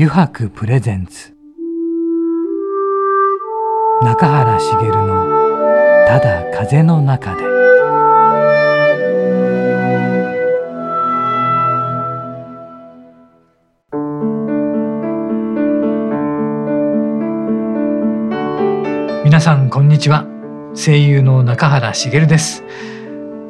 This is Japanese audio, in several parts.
油白プレゼンツ。中原茂の「ただ風の中で」皆さんこんにちは。声優の中原茂です。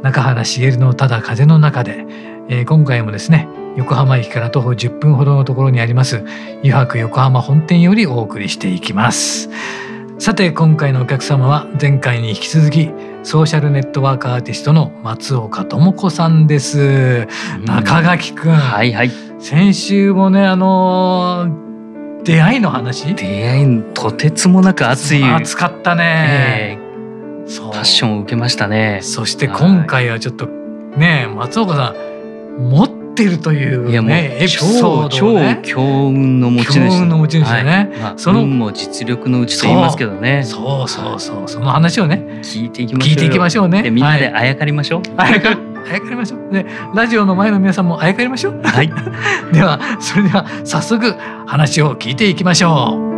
中原茂のただ風の中で、えー、今回もですね横浜駅から徒歩10分ほどのところにあります。湯泊横浜本店よりお送りしていきます。さて今回のお客様は前回に引き続きソーシャルネットワークアーティストの松岡智子さんです、うん、中垣くん。はいはい。先週もねあのー、出会いの話？出会いとてつもなく熱い。熱かったね、えーパッションを受けましたね。そして今回はちょっとね、はい、松岡さん持ってるというねいやもうエピソード、ね、超強運の持ち主。強運の持ち主だね、はい。まあ、その運も実力のうちと言いますけどね。そうそうそうその話をね聞いていきましょう聞いていきましょうね。みんなであやかりましょう、はい、あやかあやかりましょう。でラジオの前の皆さんもあやかりましょう。はい。ではそれでは早速話を聞いていきましょう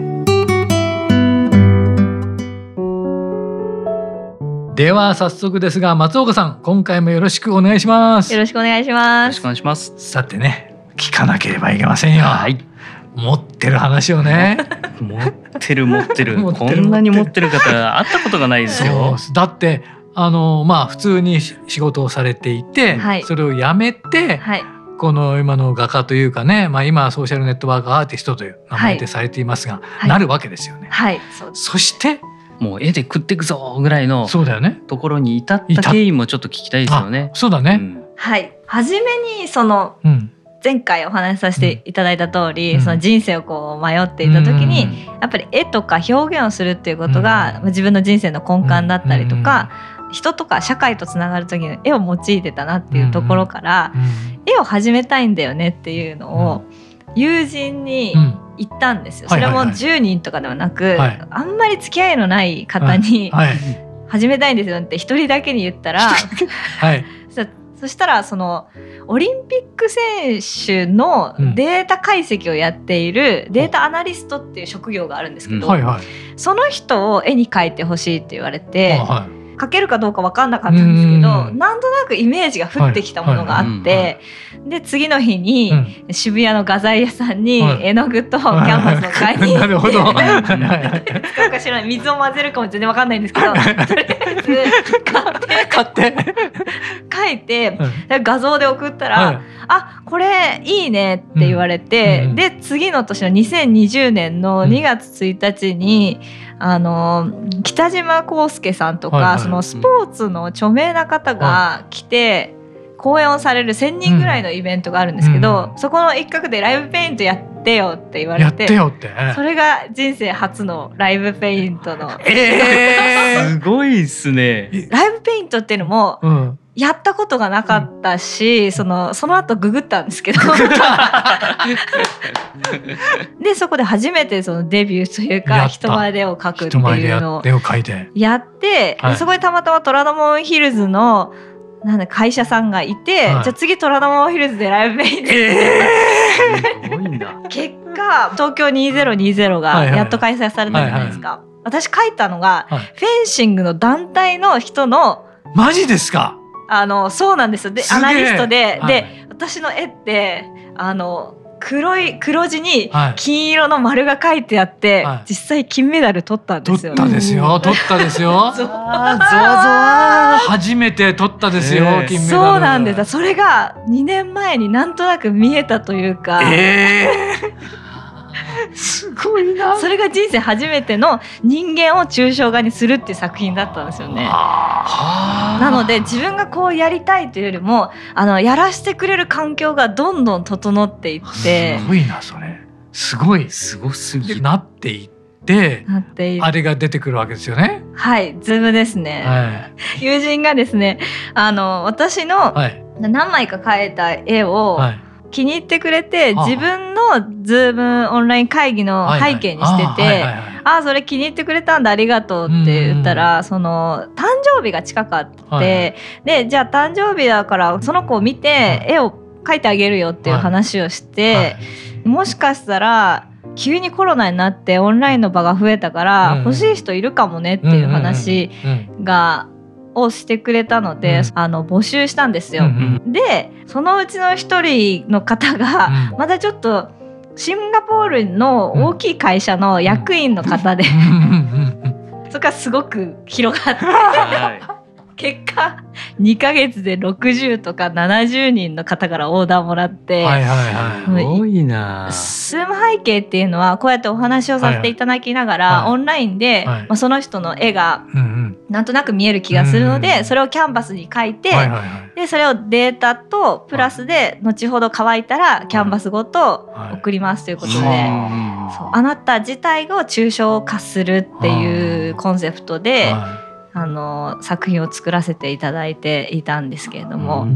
では早速ですが松岡さん今回もよろしくお願いします。よろしくお願いします。よろしくお願いします。さてね聞かなければいけませんよ。はい。持ってる話をね。持ってる 持ってる。こんなに持ってる方会ったことがないですよ。だってあのまあ普通に仕事をされていて、はい、それをやめて、はい、この今の画家というかね、まあ、今ソーシャルネットワークアーティストという名前でされていますが、はい、なるわけですよね。はい、そしてもう絵で食っていくぞぐらいのそうだよね。ところに至った経緯もちょっと聞きたいですよね。そうだね、うん、はい。初めにその、うん。前回お話しさせていただいた通り、うん、その人生をこう迷っていた時に、うん、やっぱり絵とか表現をするっていうことが、うん、自分の人生の根幹だったりとか、人とか社会とつながる時に絵を用いてたなっていうところから、絵を始めたいんだよねっていうのを友人に行ったんですよ、それも10人とかではなく、あんまり付き合いのない方に、始めたいんですよ。って一人だけに言ったら、はい、そしたらそのオリンピック選手のデータ解析をやっているデータアナリストっていう職業があるんですけど、その人を絵に描いてほしいって言われて。はい書けるかどうか分かんなかったんですけど、んなんとなくイメージが降ってきたものがあって、で次の日に渋谷の画材屋さんに絵の具とキャンバスを買いに行って、なるほど。使うか知らない。水を混ぜるかも全然分かんないんですけどとりあえず買って 買って。書いて、画像で送ったら「はい、あこれいいね」って言われて、で次の年の2020年の2月1日に、あの北島康介さんとか、はいはい、そのスポーツの著名な方が来て、講演をされる1,000人ぐらいのイベントがあるんですけど、うん、そこの一角でライブペイントやってよって言われて。それが人生初のライブペイントの。えー、すごいっすね。ライブペイントっていうのも、うん、やったことがなかったし、うん、そのその後ググったんですけど。でそこで初めてそのデビューというか人前で絵を描くっていうのを。やって、はい、そこでたまたま虎ノ門ヒルズのなんだ会社さんがいて、はい、じゃあ次虎ノ門ヒルズでライブペイント、えー、結果東京2020がやっと開催されたじゃないですか。私書いたのが、はい、フェンシングの団体の人のマジですか？あのそうなんですよ。でアナリストで、はい、で私の絵ってあの黒い黒地に金色の丸が書いてあって、はい、実際金メダル取ったんですよ、ね、取ったですよ。取ったですよ。ゾワゾワ。初めて取ったですよ、えー、金メダル。そうなんです。それが2年前になんとなく見えたというか、えー すごいな。それが人生初めての人間を抽象画にするっていう作品だったんですよね。なので自分がこうやりたいというよりもあのやらせてくれる環境がどんどん整っていってすごいなそれ。すごいすごすぎなっていってなってあれが出てくるわけですよね。はい Zoom ですね、はい、友人がですねあの私の何枚か描いた絵を、気に入ってくれて、自分の Zoom オンライン会議の背景にしてて、ああそれ気に入ってくれたんだありがとうって言ったら、その誕生日が近かって、はい、でじゃあ誕生日だからその子を見て絵を描いてあげるよっていう話をして、はい。はい、もしかしたら急にコロナになってオンラインの場が増えたから欲しい人いるかもねっていう話がをしてくれたので、うん、あの募集したんですよ。うんうん、でそのうちの一人の方が、まだちょっとシンガポールの大きい会社の役員の方で、そこからすごく広がって。結果2か月で60とか70人の方からオーダーもらって、はいはいはい、すごいな。スーム背景っていうのはこうやってお話をさせていただきながら、はい。はい、オンラインで、はい、まあ、その人の絵がなんとなく見える気がするので、うん、それをキャンバスに書いて、はいはいはい、でそれをデータとプラスで後ほど乾いたらキャンバスごと送りますということで、あなた自体を抽象化するっていうコンセプトで。あの作品を作らせていただいていたんですけれども、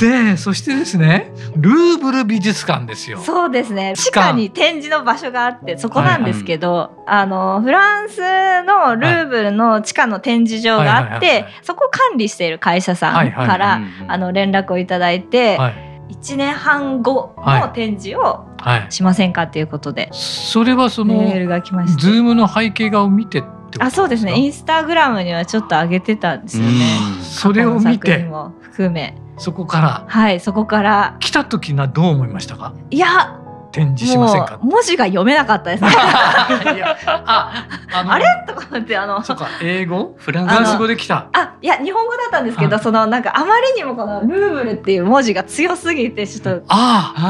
でそしてですねルーブル美術館ですよ。そうですね。地下。に展示の場所があってそこなんですけど、はいはい、あのフランスのルーブルの地下の展示場があってそこを管理している会社さんから、あの連絡をいただいて、はい、1年半後の展示をしませんかっていうことで、それはそのメールが来ましたズームの背景画を見てあそうですね。インスタグラムにはちょっと上げてたんですよね。それを見て？含め。そこから？はいそこから。来た時はどう思いましたか？いや展示しませんか？文字が読めなかったですね。ああれ？とかってあのそうか英語？フランス語で来た。あいや日本語だったんですけどそのなんかあまりにもこのルーブルっていう文字が強すぎてちょっと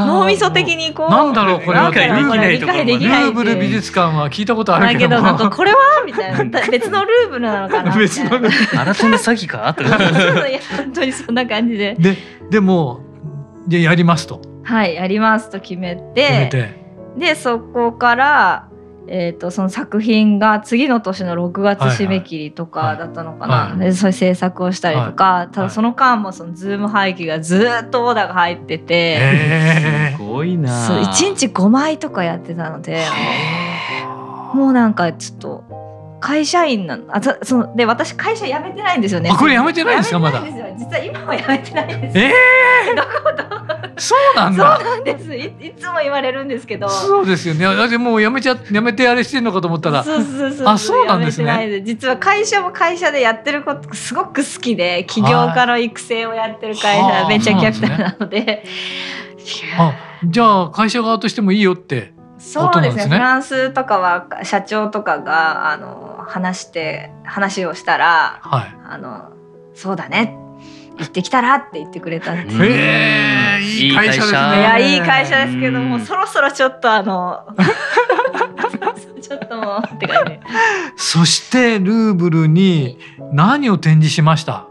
脳みそ的にこうなんだろうこれ。は理解できないルーブル美術館は聞いたことあるけどなんかこれはみたいな。別のルーブルなのかな。別のルーブル新たな詐欺か？とか いや本当にそんな感じで。ででもでやりますとはいやりますと決めてでそこからえーと、その作品が次の年の6月締め切りとかだったのかな、はい。はい、でそういう制作をしたりとか、はい、ただその間もそのズーム背景がずっとオーダーが入っててすごいな。そう1日5枚とかやってたのでもうなんかちょっと会社員なあそので私会社辞めてないんですよね。これ辞めてないんですかまだ？実は今も辞めてないんです。ええー、どこそうなんだ。そうなんですい。いつも言われるんですけど。そうですよね。だってもう辞めちゃ辞めてあれしてんのかと思ったら。そうそうそうあそうなんですね。実は会社も会社でやってることすごく好きで起業家の育成をやってる会社ベンチャーキャピタルなので。あじゃあ会社側としてもいいよって。そうですね、ね、フランスとかは社長とかがあの話して話をしたら、はい、あのそうだね行ってきたらって言ってくれたっていう。へえいい会社ですね。いやいい会社ですけどもそろそろちょっとあの ちょっともうって感じ。そしてルーブルに何を展示しました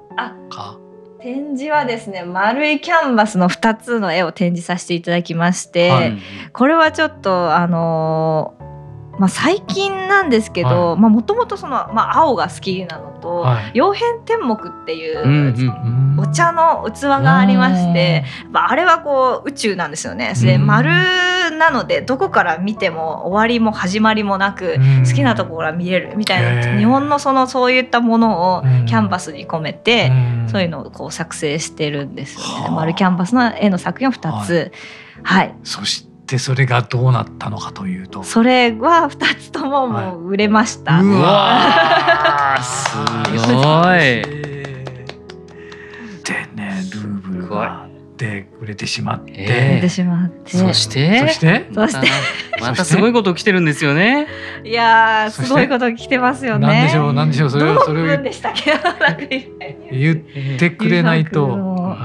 か？展示はですね丸いキャンバスの2つの絵を展示させていただきまして、はい、これはちょっとあのまあ、最近なんですけどもともと青が好きなのと、はい、曜変天目っていう、お茶の器がありまして、まあ、あれはこう宇宙なんですよね。で丸なのでどこから見ても終わりも始まりもなく好きなところから見れるみたいな日本のそのそういったものをキャンバスに込めてそういうのをこう作成してるんですよね。丸キャンバスの絵の作品を2つ、はい、はい、そしてでそれがどうなったのかというと。それは2つとももう売れました、はい、うわ すごい。でねルーブルがで売れてしまって、売れてしまって。そして？そして？そして？またすごいこと起きてるんですよね。いやすごいこと来てますよね。なんでしょう？なんでしょう？それをそれを言ってくれないと。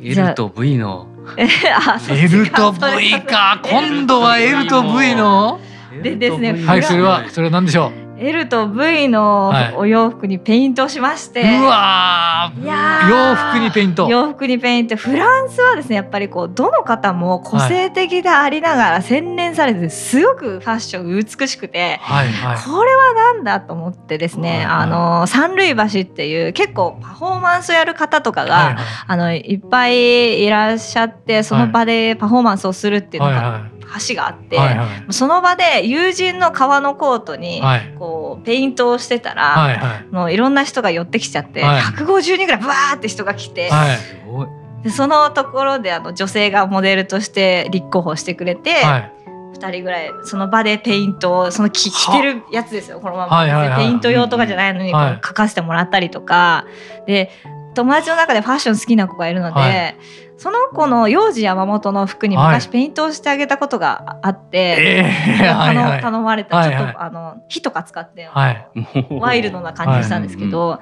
L と V の。L と V か。今度は L と V の？でですねはいそれはそれは何でしょう？L と V のお洋服にペイントしまして、はい、うわ洋服にペイント。洋服にペイント。フランスはですねやっぱりこうどの方も個性的でありながら洗練されてすごくファッション美しくて、はいはい、これはなんだと思ってですね、はいはい、あの三塁橋っていう結構パフォーマンスをやる方とかが、はいはい、あのいっぱいいらっしゃってその場でパフォーマンスをするっていうのが、はいはい橋があって、はいはい、その場で友人の革のコートにこうペイントをしてたら、はいはい、もういろんな人が寄ってきちゃって、はい、150人ぐらいブワーって人が来て、はい、でそのところであの女性がモデルとして立候補してくれて。はい。2人ぐらいその場でペイントをその着着てるやつですよこのまま、はいはいはい、ペイント用とかじゃないのに描かせてもらったりとか、で友達の中でファッション好きな子がいるので、はい、その子の幼児山本の服に昔ペイントをしてあげたことがあって、はい、頼まれたちょっと、はいはい、あの火とか使って、はい、ワイルドな感じしたんですけど、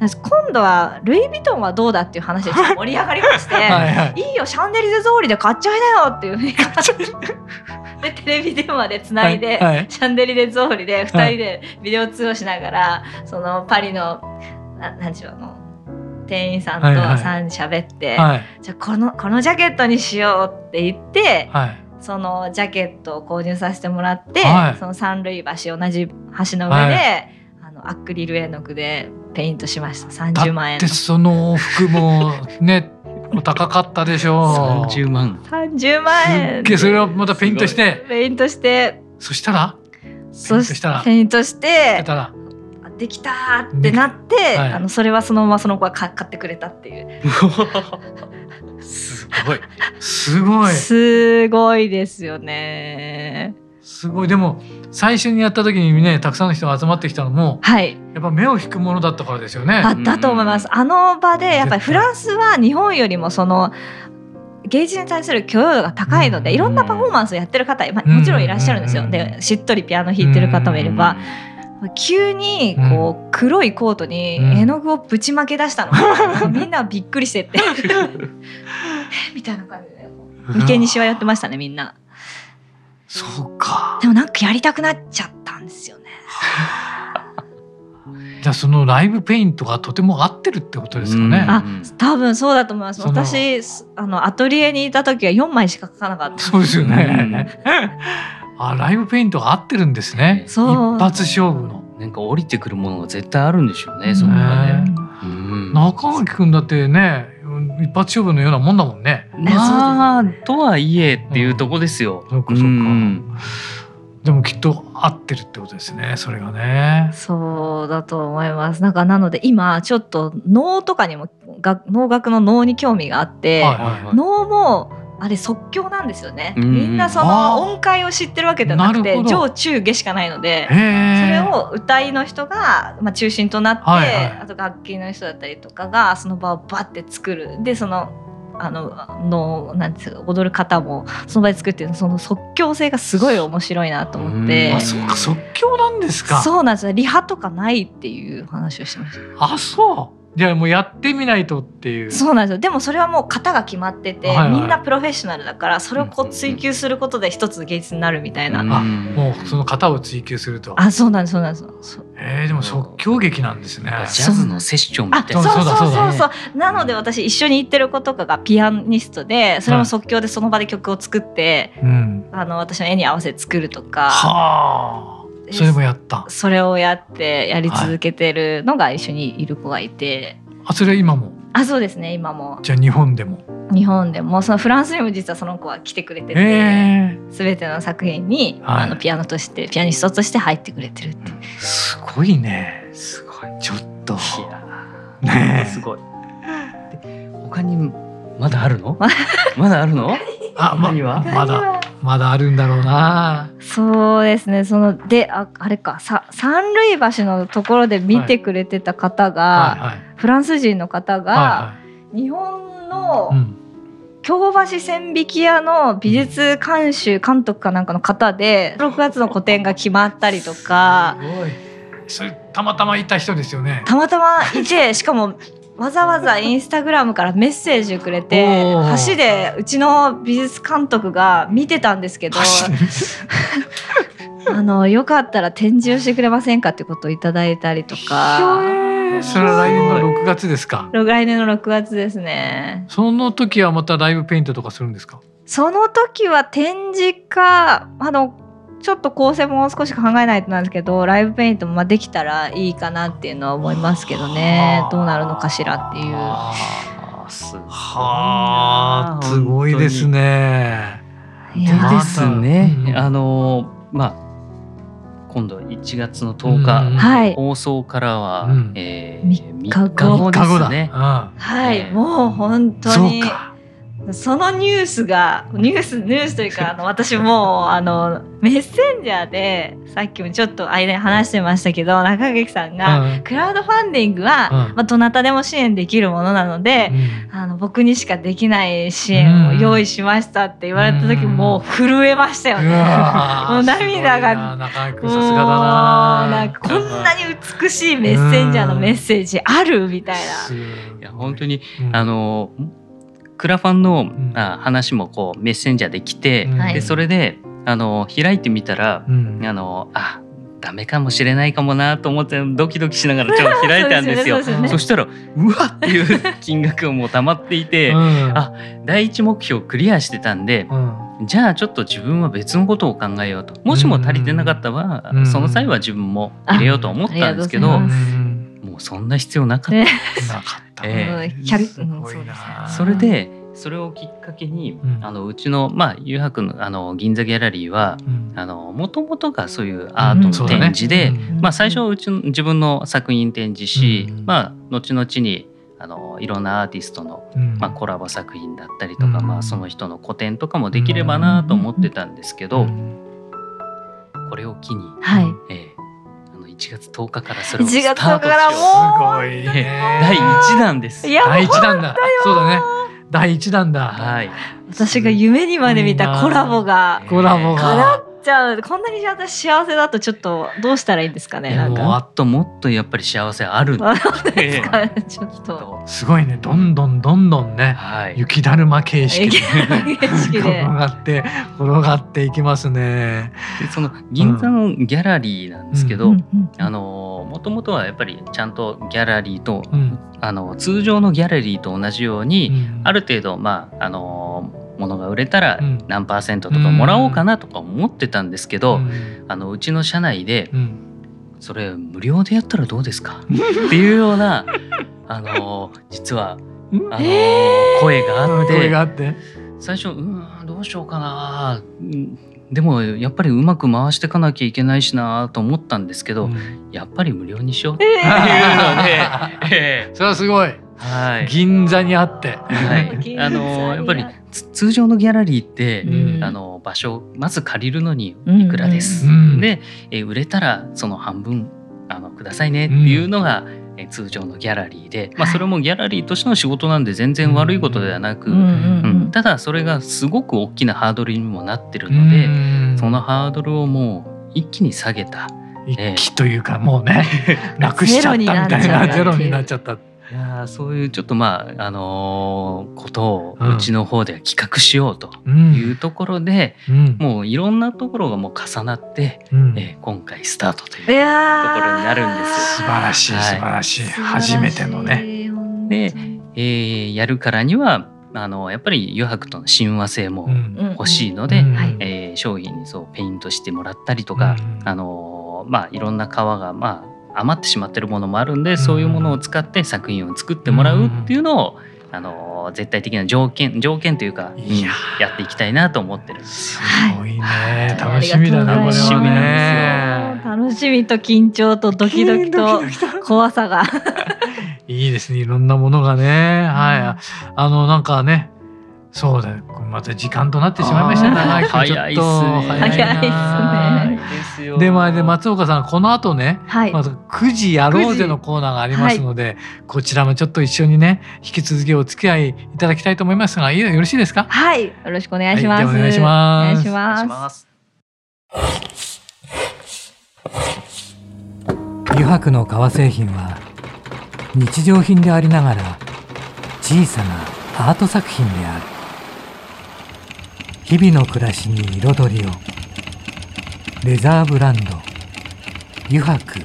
今度はルイ・ヴィトンはどうだっていう話で盛り上がりまして はい、い。いよシャンデリゼ通りで買っちゃいなよっていう ふうにでテレビ電話でつないで、はいはい、シャンデリゼ通りで2人でビデオ通話しながらそのパリのななんでしょうの店員さんと3人喋って、はい。はい、じゃあこのこのジャケットにしようって言って、はい、そのジャケットを購入させてもらって、その三塁橋同じ橋の上で、あのアクリル絵の具でペイントしました。30万円その服もね お高かったでしょう。30万。30万円。それをまたペイントして。ペイントして。そしたら？そしたら？ペイントしてできたってなって、はい、あのそれはそのままその子が買ってくれたっていう。すごい。すごい。すごいですよね。すごい。でも最初にやった時にねたくさんの人が集まってきたのも、はい、やっぱ目を引くものだったからですよね。だったと思います。あの場でやっぱりフランスは日本よりもその芸術に対する許容度が高いので、いろんなパフォーマンスをやってる方、まあ、もちろんいらっしゃるんですよ。でしっとりピアノ弾いてる方もいれば、急にこう黒いコートに絵の具をぶちまけ出したの、うん、みんなびっくりしてって みたいな感じで眉間にしわ寄ってましたねみんな。そうか。でもなんかやりたくなっちゃったんですよね。じゃあそのライブペイントがとても合ってるってことですかね。あ、多分そうだと思います。私あのアトリエにいた時は4枚しか描かなかった。そうですよね。あライブペイントが合ってるんですね。一発勝負の。なんか降りてくるものが絶対あるんでしょうねそこがね、うん、中垣君だってね一発勝負のようなもんだもんね。まあ。とはいえっていうとこですよ、うん、そうかそうか、うん、でもきっと合ってるってことですねそれがね。そうだと思います。なんかなので今ちょっと脳とかにもが脳学の脳に興味があって、はいはいはい、脳もあれ即興なんですよね、うん、みんなその音階を知ってるわけではなくて上中下しかないのでそれを歌いの人が、まあ、中心となって、はいはい、あと楽器の人だったりとかがその場をバッて作る。でそのあののなんですか踊る方もその場で作ってる。その即興性がすごい面白いなと思って。あそうか即興なんですか。そうなんですリハとかないっていう話をしてました。あそう。じゃあもうやってみないとっていう。そうなんですよ。でもそれはもう型が決まってて、はいはい、みんなプロフェッショナルだからそれをこう追求することで一つ芸術になるみたいな、あもうその型を追求すると。あそうなんですそうなんです。えー、でも即興劇なんですね。ジャズのセッションみたいな。そうそうそうそうなので私一緒に行ってる子とかがピアニストでそれも即興でその場で曲を作って、はい、あの私の絵に合わせて作るとか。はあそれもやった。それをやってやり続けてるのが一緒にいる子がいて、はい、あそれは今も？あそうですね今も。じゃあ日本でも？日本でも。そのフランスにも実はその子は来てくれてて、え。ー、全ての作品に、はい、あのピアノとしてピアニストとして入ってくれてるって、すごいね。すごい。ちょっと。ねすごい。他にまだあるの？まだあるの？あままだまだあるんだろうな。そうですね。そのでああれか。さ三塁橋のところで見てくれてた方が、はいはい。はい、フランス人の方が、はいはい、日本の、京橋千匹屋の美術監修監督かなんかの方で6月の個展が決まったりとか。それたまたまいた人ですよね。たまたまいてしかもわざわざインスタグラムからメッセージくれて橋でうちの美術監督が見てたんですけど あのよかったら展示をしてくれませんかってことをいただいたりとか。それは来年の6月ですか。来年の6月ですね。その時はまたライブペイントとかするんですか？その時は展示かあのちょっと構成もう少し考えないとなんですけどライブペイントもまあできたらいいかなっていうのは思いますけどね。どうなるのかしらっていう。はあすごいですね。でですね、うん、あのまあ今度1月の10日、うん、放送からは、うん、えー、3日後ですね。はい、もう本当に。そのニュースがニュースニュースというかあの私もあのメッセンジャーでさっきもちょっと間に話してましたけど中垣さんが、うん、クラウドファンディングは、うん、まあ、どなたでも支援できるものなので、うん、あの僕にしかできない支援を用意しましたって言われた時、もう震えましたよね。もう涙が。さすがだな。なんかこんなに美しいメッセンジャーのメッセージあるみたいな。い。や本当に、あのクラファンの、うん、あ話もこうメッセンジャーで来て、うん、でそれであの開いてみたら、うん、あのあダメかもしれないかもなと思ってドキドキしながらちょっと開いたんですよ。そすね、そしたらうわっていう金額がもう溜まっていて、うん、あ第一目標クリアしてたんで、うん、じゃあちょっと自分は別のことを考えようと。もしも足りてなかったら、うん、その際は自分も入れようと思ったんですけど。そんな必要なかった。なかった。えー、それでそれをきっかけに、うん、あのうちの、まあ、誘白のあの銀座ギャラリーはもともとがそういうアートの展示で、うん。ね、まあ、最初はうちの自分の作品展示し、うん、まあ、後々にあのいろんなアーティストの、まあ、コラボ作品だったりとか、まあ、その人の個展とかもできればなと思ってたんですけど、これを機に、はい。えー、1月10日からそれをスタートしようすごい、ね、第1弾です。第1弾だそうだね第一弾だ。はい。私が夢にまで見たコラボが。コラボが。ちゃうこんなに私幸せだとちょっとどうしたらいいんですかねなんか。もっともっとやっぱり幸せあるんですか、ね、ちょっと。すごいねどんどんどんどんね、はい、雪だるま形式で転がって転がっていきますね。でその銀座のギャラリーなんですけど、うん、あのもともとはやっぱりちゃんとギャラリーと、うん、あの通常のギャラリーと同じように、うん、ある程度まああのものが売れたら何パーセントとかもらおうかなとか思ってたんですけど、うん、あのうちの社内で、それ無料でやったらどうですか？っていうようなあの実はあの声があって。声があって？最初うんどうしようかな。でもやっぱりうまく回していかなきゃいけないしなと思ったんですけど、うん、やっぱり無料にしよう。っていうので、えー、それはすごい。はい、銀座にあって、はい、あのやっぱり通常のギャラリーって、うん、あの場所をまず借りるのにいくらです。うん、で、え売れたらその半分あのくださいねっていうのが、え通常のギャラリーで、まあ、それもギャラリーとしての仕事なんで全然悪いことではなく、うん。ただそれがすごく大きなハードルにもなってるので、そのハードルをもう一気に下げた。一気というかもうねなくしちゃったみたいなゼロになっちゃった。いやそういうちょっとまああのー、ことをうちの方では企画しようというところで、うん、もういろんなところがもう重なって、うん、えー、今回スタートというところになるんです素晴らしい、素晴らしい。初めてのね。で、えー、やるからにはあのやっぱり余白との親和性も欲しいので、うん、えー、商品にそうペイントしてもらったりとか、あのまあいろんな革がまあ余ってしまってるものもあるんで、そういうものを使って作品を作ってもらうっていうのを、あの絶対的な条件条件というか、いややっていきたいなと思ってるんですごいね、楽しみだね。楽しみなんですよ。楽しみと緊張とドキドキと怖さが。いいですね。いろんなものがね。はい。あのなんかね。そうだまた時間となってしまいました長い早いっすね。早いっすね。でまあで松岡さんこの後ね、はい、まず9時やろうぜのコーナーがありますので、はい、こちらもちょっと一緒にね引き続きお付き合いいただきたいと思いますがよろしいですか？はい。よろしくお願いします、はい、お願いします。お願いします。油白の革製品は日常品でありながら小さなアート作品である日々の暮らしに彩りを。レザーブランド。油白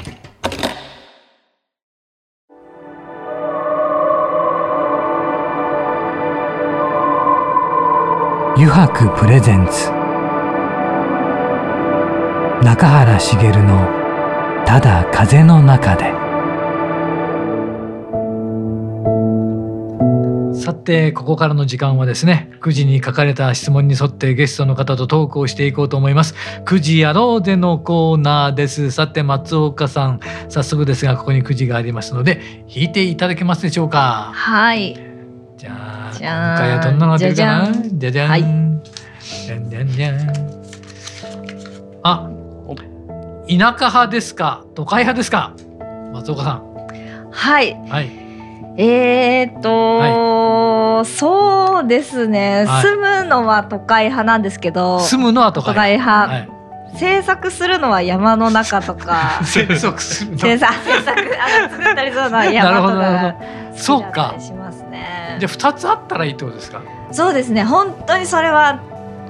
油白プレゼンツ。中原茂の「ただ風の中で」さてここからの時間はですね9時に書かれた質問に沿ってゲストの方とトークをしていこうと思います。9時やろうでのコーナーです。さて松岡さん早速ですがここに9時がありますので引いていただけますでしょうか？はい。じゃあ今回はどんなのが出るかな？じゃじゃん、はい、じゃんじゃんじゃん。あ田舎派ですか？都会派ですか？松岡さん。はい。はいえー、っと、はい、そうですね、はい、住むのは都会派なんですけど住むのは都会。派、はい、制作するのは山の中とか。制作する制作制作あの作ったりするのは山とかがそうか。しますね。じゃあ二つあったらいいってことですか？そうですね。本当にそれは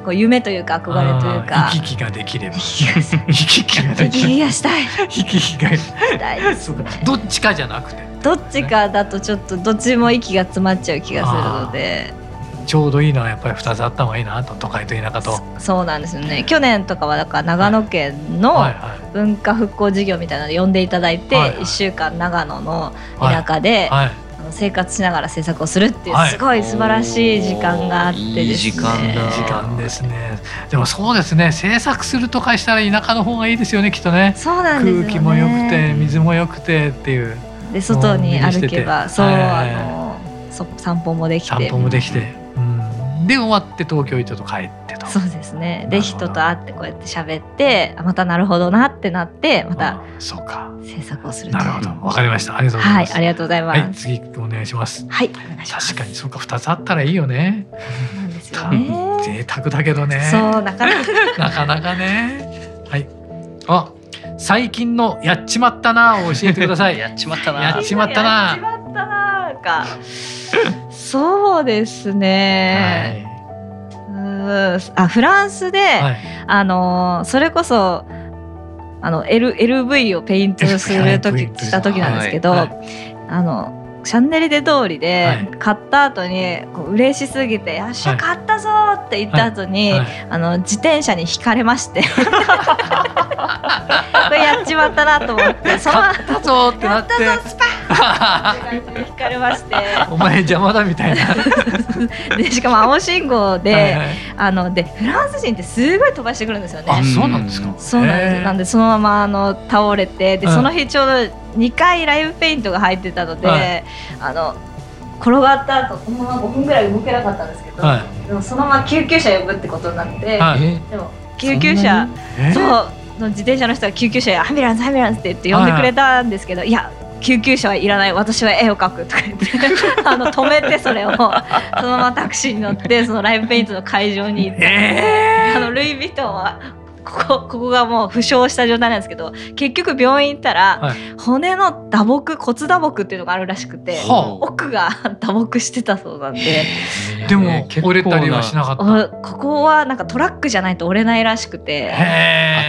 こう夢というか憧れというか。行き来ができれば。行き来ができる。行き来がしたい。行き来がしたいです、ね、どっちかじゃなくて。どっちかだとちょっとどっちも息が詰まっちゃう気がするので。ちょうどいいのはやっぱり2つあった方がいいなと都会と田舎と。そうなんですよね。去年とかはだから長野県の文化復興事業みたいなので呼んでいただいて、はいはい、1週間長野の田舎で、はい。はい、生活しながら制作をするっていうすごい素晴らしい時間があってですね、いい時間時間ですね。でもそうですね。制作するとかしたら田舎の方がいいですよねきっとね。そうなんです、ね、空気も良くて水も良くてっていう。で外に歩けばそう、あのそ散歩もできて。散歩もできて、うん、で終わって東京行ってと帰ってとそうですね。で人と会ってこうやって喋ってまたなるほどなってなってまたそうか。制作をするなるほど。わかりました。ありがとうございます、はい、ありがとうございます、はい、次お願いします。はい確かにそうか。二つあったらいいよね。なんですよね。贅沢だけどね。そうなかなか。なかなかね。はい。あ最近のやっちまったなを教えてください。やっちまったな。やっちまったな。なか。そうですね。はい、あフランスで、はい、あのそれこそあの L LV をペイントする時した時なんですけど、はい、あのシャンネリゼ通りで買った後にこう嬉しすぎて「よっしゃ買ったぞ!」って言った後に、あの自転車にひかれまして。これやっちまったなと思って。その買ったぞってなって。スパッって引かれまして。お前邪魔だみたいな。でしかも青信号で、はいはい、あのでフランス人ってすごい飛ばしてくるんですよね。あそうなんですか。そうなんです。なんでそのままあの倒れてでその日ちょうど2回ライブペイントが入ってたので、はい、あの転がった後そのまま5分ぐらい動けなかったんですけど、はい、でもそのまま救急車呼ぶってことになって、はい、でも救急車そうの自転車の人が救急車やアンビランスアンビランスって言って呼んでくれたんですけど、はい、いや救急車はいらない私は絵を描くとか言って。あの止めてそれを。そのままタクシーに乗ってそのライブペイントの会場に行って、えー、あのルイ・ヴィトンはここここがもう負傷した状態なんですけど結局病院行ったら、はい、骨の打撲骨打撲っていうのがあるらしくて、はあ、奥が打撲してたそうなんで。でも折れたりはしなかった？ここはなんかトラックじゃないと折れないらしくて。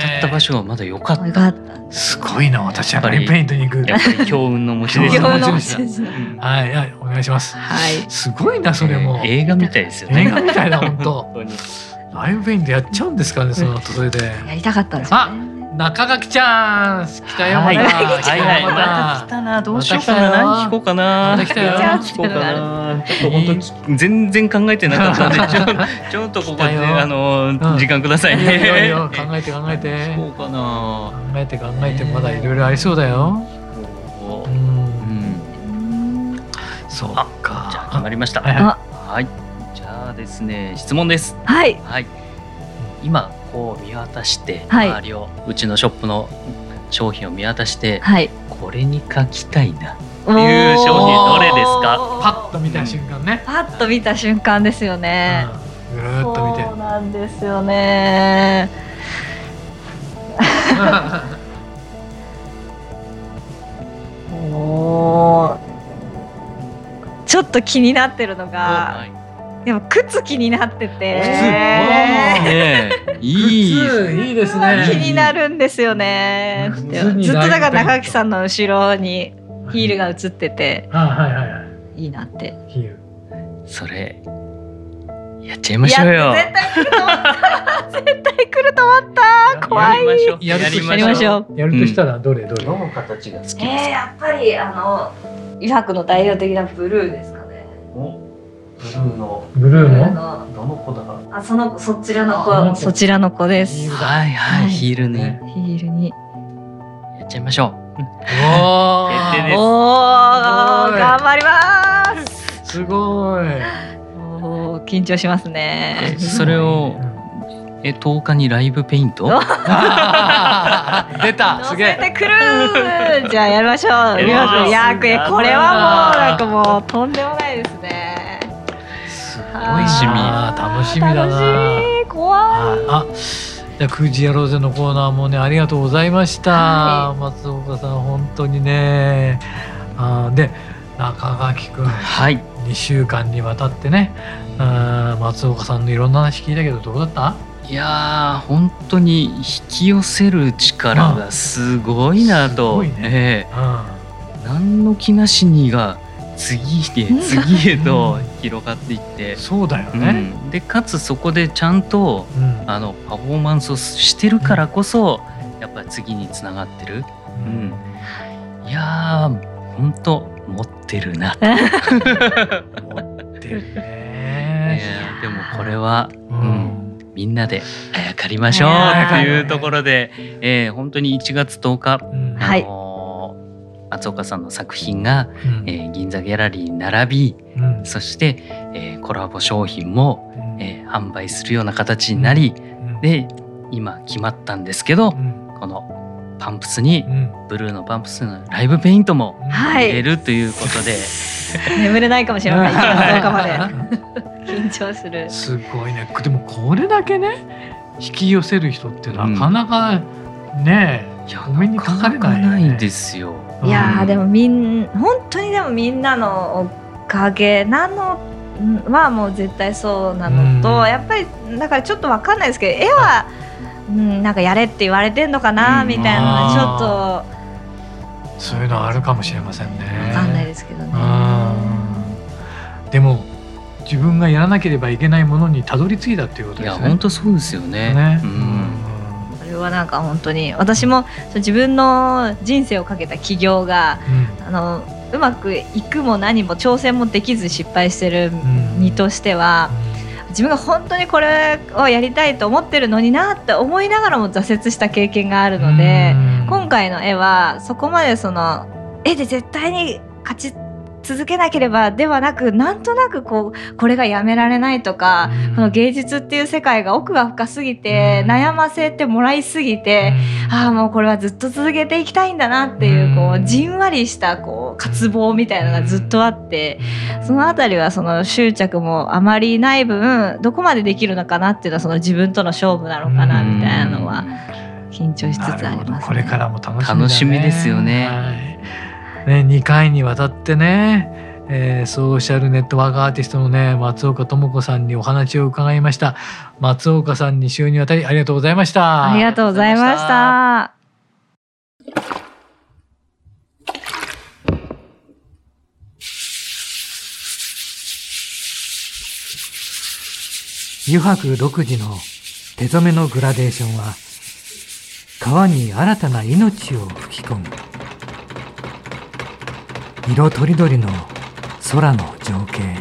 当たった場所がまだ良かった。すごいな私は。ペイントに行く。やっぱり強運の持ち主。はい、はい、お願いします、はい、すごいなそれも、映画みたいですよね。映画みたいな本当ライブペイントやっちゃうんですかねそのそれで。やりたかったんですよ、ね、中垣ちゃん来たよはい。はいまた。来たなどうしようかな。何聞こうかなまた来たよ。聞こうかなちょっと本当全然考えてなかったんで ちょちょっとここであの時間くださいね。考えて考えて。聞こうかな。考えて考えてまだいろいろありそうだよ。う。ん。そうか。じゃあ決まりました。はいですね質問です。はい、はい、今こう見渡して周りを、はい、うちのショップの商品を見渡して、はい、これに書きたいな。っていう商品どれですか？パッと見た瞬間ね、パッと見た瞬間ですよね、ぐるっと見て。そうなんですよね。おちょっと気になってるのが、はいでも靴気になってて。ね いい。いいですね。気になるんですよね。ずっとだから中木さんの後ろにヒールが映ってて、はいはいはいいいなって。ヒール。それやっちゃいましょうよ。絶対来ると思った。絶対来ると思った。怖い。やりましょう。やるとしたらどれ？どれ？どの形が好きですか？えー、やっぱりあの医学の代表的なブルーですーのブルーの？どの子だあそのそちらの子そちらの子です。はいはい、ヒールに。ヒールに。やっちゃいましょう。おお。頑張ります。すごい。お緊張しますね。それを。え10日にライブペイント？出たすげえくるじゃあやりましょういやこれはもうなんかもうとんでもないすごい趣味。楽しみだな。怖い。あじゃ9時やろうぜのコーナーもねありがとうございました、はい、松岡さん本当にね。あで中垣君。はい。2週間にわたってね。松岡さんのいろんな話聞いたけどどうだった？いや本当に引き寄せる力がすごいなと、ね。えー、何の気なしにが次へ次へと広がっていって、そうだよね、うん、でかつそこでちゃんと、うん、あのパフォーマンスをしてるからこそ、やっぱり次につながってる、うん、いやー本当持ってるな。持ってるね。でもこれは、うん。みんなであやかりましょうというところで、えー、本当に1月10日、うん、あのー、松岡さんの作品が、うん、えー、銀座ギャラリーに並び、うん、そして、えー、コラボ商品も、うん、えー、販売するような形になり、で今決まったんですけど、このパンプスに、ブルーのパンプスのライブペイントも入れるということで、はい、眠れないかもしれません。1月10日まで。緊張する。すごいね。でもこれだけね引き寄せる人ってなかなかね、うん、お目にかかれない、ね,、ないですよいやでもみん本当にでもみんなのおかげなのはもう絶対そうなのと、うん、やっぱりだからちょっとわかんないですけど絵は、うん、なんかやれって言われてんのかな、みたいなちょっと。そういうのあるかもしれませんね。わかんないですけどね。でも自分がやらなければいけないものにたどり着いたっていうことですね。いや本当そうですよね。ね。うん。これはなんか本当に私も自分の人生をかけた起業が、うん、あのうまくいくも何も挑戦もできず失敗してる身としては、うん、自分が本当にこれをやりたいと思ってるのになって思いながらも挫折した経験があるので、うん、今回の絵はそこまでその絵で絶対に勝ち続けなければではなくなんとなくこうこれがやめられないとか、うん、この芸術っていう世界が奥が深すぎて、うん、悩ませてもらいすぎて、うん、ああもうこれはずっと続けていきたいんだなっていうこうじんわりしたこう渇望みたいなのがずっとあってその辺りはその執着もあまりない分どこまでできるのかなっていうのはその自分との勝負なのかなみたいなのは緊張しつつあります、ね、これからも楽しみ、ね、楽しみですよね。はいね、2回にわたってね、えー、ソーシャルネットワークアーティストのね松岡智子さんにお話を伺いました。松岡さんに週にわたりありがとうございました。ありがとうございました。油白独自の手染めのグラデーションは川に新たな命を吹き込む色とりどりの空の情景。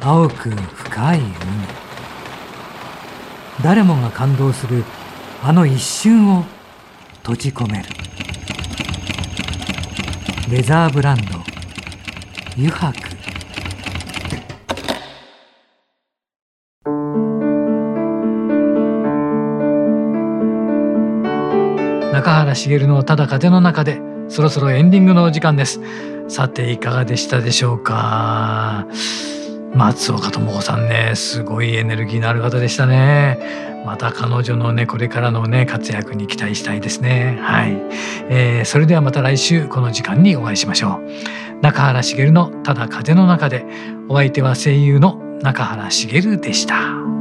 青く深い海。誰もが感動するあの一瞬を閉じ込める。レザーブランド。油白。中原茂のただ風の中で。そろそろエンディングのお時間です。さていかがでしたでしょうか？松岡智子さんねすごいエネルギーのある方でしたね。また彼女のねこれからのね活躍に期待したいですね。はい、えー、それではまた来週この時間にお会いしましょう。中原茂のただ風の中で。お相手は声優の中原茂でした。